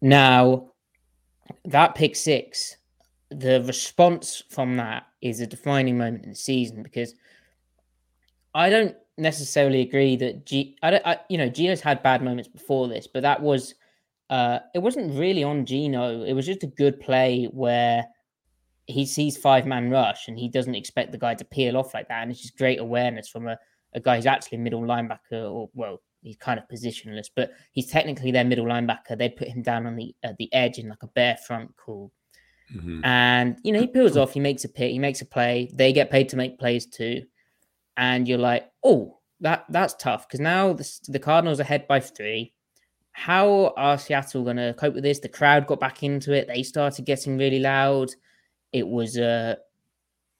Now, that pick six, the response from that is a defining moment in the season because I don't necessarily agree that G. I don't. I, you know, Geno's had bad moments before this, but that was. Uh, it wasn't really on Geno. It was just a good play where he sees five man rush and he doesn't expect the guy to peel off like that, and it's just great awareness from a, a guy who's actually middle linebacker or well he's kind of positionless, but he's technically their middle linebacker. They put him down on the at the edge in like a bear front call. Mm-hmm. And you know, he peels off, he makes a pick, he makes a play, they get paid to make plays too. And you're like, oh, that that's tough because now the, the Cardinals are ahead by three. How are Seattle going to cope with this? The crowd got back into it. They started getting really loud. It was a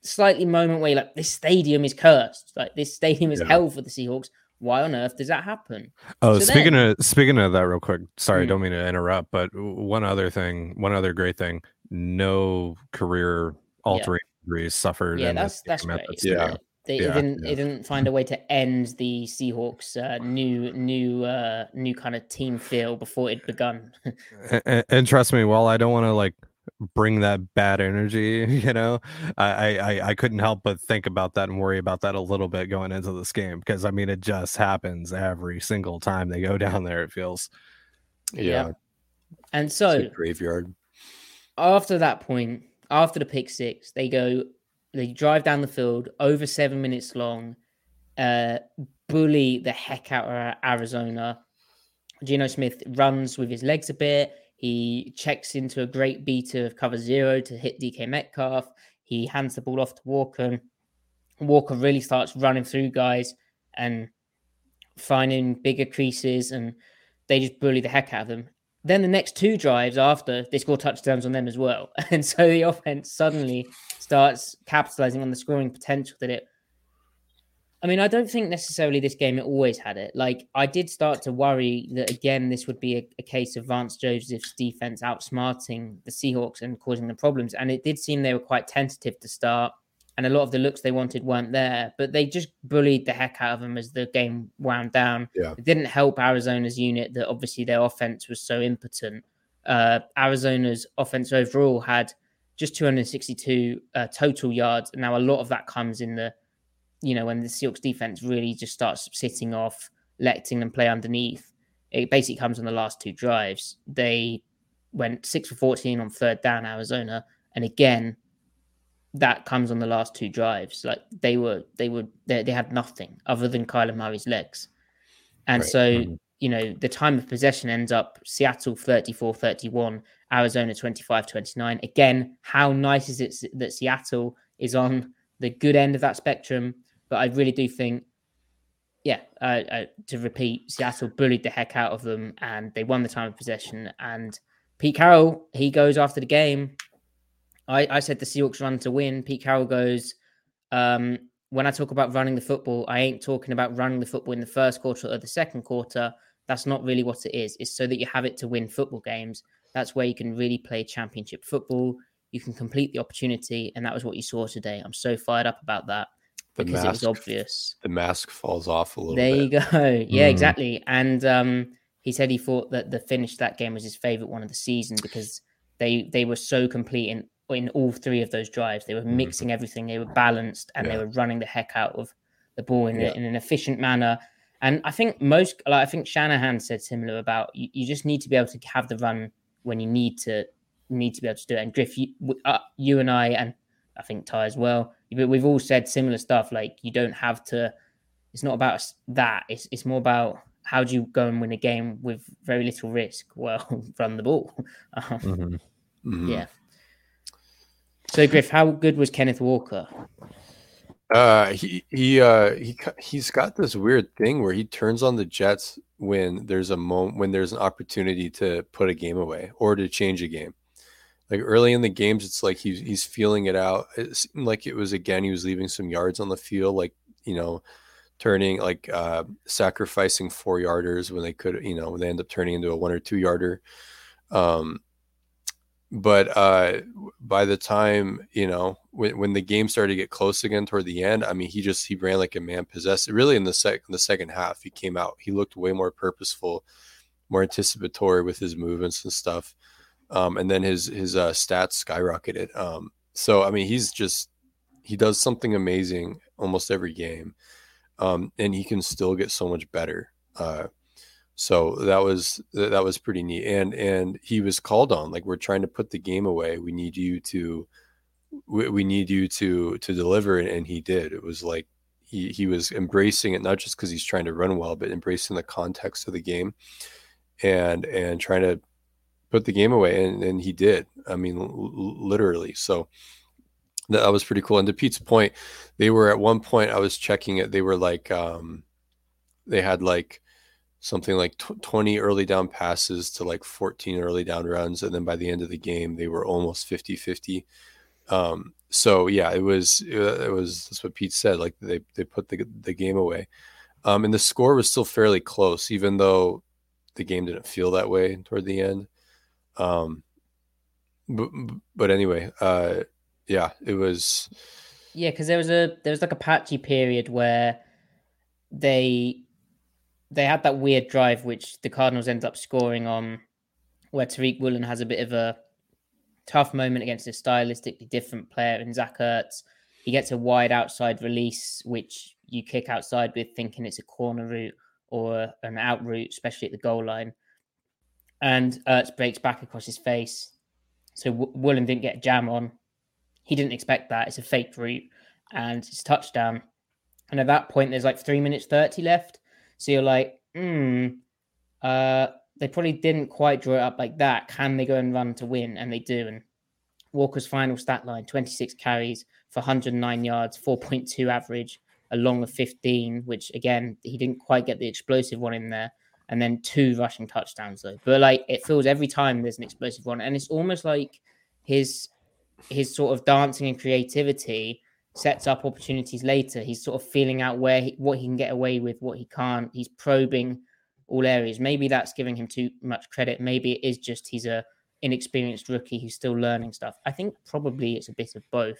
slightly moment where like, this stadium is cursed. Like this stadium is yeah. hell for the Seahawks why on earth does that happen? Oh, so speaking then, of speaking of that, real quick. Sorry, mm. don't mean to interrupt, but one other thing, one other great thing: no career altering yeah. injuries suffered. Yeah, that's that's great. yeah. They, yeah, it didn't yeah. it didn't find a way to end the Seahawks uh, new new uh, new kind of team feel before it begun. and, and, trust me, while I don't want to like bring that bad energy you know? I, I i couldn't help but think about that and worry about that a little bit going into this game because i mean it just happens every single time they go down there it feels. Yeah, yeah. and so graveyard. after that point after the pick six they go they drive down the field over seven minutes long uh bully the heck out of arizona. Geno Smith runs with his legs a bit he checks into a great beat of cover zero to hit DK Metcalf. He hands the ball off to Walker. Walker really starts running through guys and finding bigger creases, and they just bully the heck out of them. Then the next two drives after, they score touchdowns on them as well. And so the offense suddenly starts capitalizing on the scoring potential that it I mean, I don't think necessarily this game it always had it. Like, I did start to worry that again, this would be a, a, case of Vance Joseph's defense outsmarting the Seahawks and causing the problems. And it did seem they were quite tentative to start, and a lot of the looks they wanted weren't there. But they just bullied the heck out of them as the game wound down. Yeah. It didn't help Arizona's unit that obviously their offense was so impotent. Uh, Arizona's offense overall had just 262 uh, total yards. And now, a lot of that comes in the you know, when the Seahawks defense really just starts sitting off, letting them play underneath, it basically comes on the last two drives. They went six for 14 on third down, Arizona. And again, that comes on the last two drives. Like they were, they were, they, they had nothing other than Kyler Murray's legs. And right. so, mm-hmm. you know, the time of possession ends up Seattle 34 31, Arizona 25 29. Again, how nice is it that Seattle is on the good end of that spectrum? But I really do think, yeah, uh, uh, to repeat, Seattle bullied the heck out of them and they won the time of possession. And Pete Carroll, he goes after the game. I, I said the Seahawks run to win. Pete Carroll goes, um, when I talk about running the football, I ain't talking about running the football in the first quarter or the second quarter. That's not really what it is. It's so that you have it to win football games. That's where you can really play championship football. You can complete the opportunity, and that was what you saw today. I'm so fired up about that The because mask, it was obvious. The mask falls off a little There bit. you go. Yeah, Mm. exactly. And um, he said he thought that the finish that game was his favorite one of the season because they they were so complete in in all three of those drives. They were Mhm. mixing everything. They were balanced and they were running the heck out of the ball in, a- Yeah. in an efficient manner. And I think most, like I think Shanahan said similar about you, you just need to be able to have the run when you need to need to be able to do it. And Griff, you, uh, you and I, and I think Ty as well, we- we've all said similar stuff. Like you don't have to. It's not about that. It's it's more about how do you go and win a game with very little risk. Well, run the ball. Um, Mhm. Mhm. Yeah. So Griff, how good was Kenneth Walker? Uh, he he uh he he's got this weird thing where he turns on the Jets when there's a moment when there's an opportunity to put a game away or to change a game. Like early in the games, it's like he's he's feeling it out. It seemed like it was again he was leaving some yards on the field, like you know, turning like uh sacrificing four yarders when they could, you know, when they end up turning into a one or two yarder. Um, but uh by the time you know when, when the game started to get close again toward the end i mean he just he ran like a man possessed really in the sec the second half he came out he looked way more purposeful more anticipatory with his movements and stuff um and then his his uh stats skyrocketed um so i mean he's just he does something amazing almost every game um and he can still get so much better uh so that was that was pretty neat and and he was called on like we're trying to put the game away we need you to we, we need you to to deliver and, and he did it was like he he was embracing it not just because he's trying to run well but embracing the context of the game and and trying to put the game away and and he did. I mean l- literally. So that, was pretty cool. And to pete's point they were at one point i was checking it they were like um they had like something like tw 20 early down passes to like 14 early down runs and then by the end of the game they were almost 50 50 um so yeah it was it was that's what pete said like they they put the, the game away. Um and the score was still fairly close even though the game didn't feel that way toward the end um but, but anyway uh yeah it was Yeah, because there was a there was like a patchy period where they they had that weird drive which the Cardinals ended up scoring on, where Tariq Woolen has a bit of a tough moment against a stylistically different player in Zach Ertz. He gets a wide outside release, which you kick outside with, thinking it's a corner route or an out route, especially at the goal line. And Ertz breaks back across his face. So w- Woolen didn't get jam on. He didn't expect that. It's a fake route and it's touchdown. And at that point, there's like three minutes 30 left. So you're like, hmm, uh, they probably didn't quite draw it up like that. Can they go and run to win? And they do. And Walker's final stat line 26 carries for 109 yards, 4.2 average, a long of 15, which again, he didn't quite get the explosive one in there. And then two rushing touchdowns, though. But like, it feels every time there's an explosive one. And it's almost like his his sort of dancing and creativity sets up opportunities later. He's sort of feeling out where he, what he can get away with, what he can't. He's probing all areas. Maybe that's giving him too much credit. Maybe it is just he's a inexperienced rookie who's still learning stuff. I think probably it's a bit of both.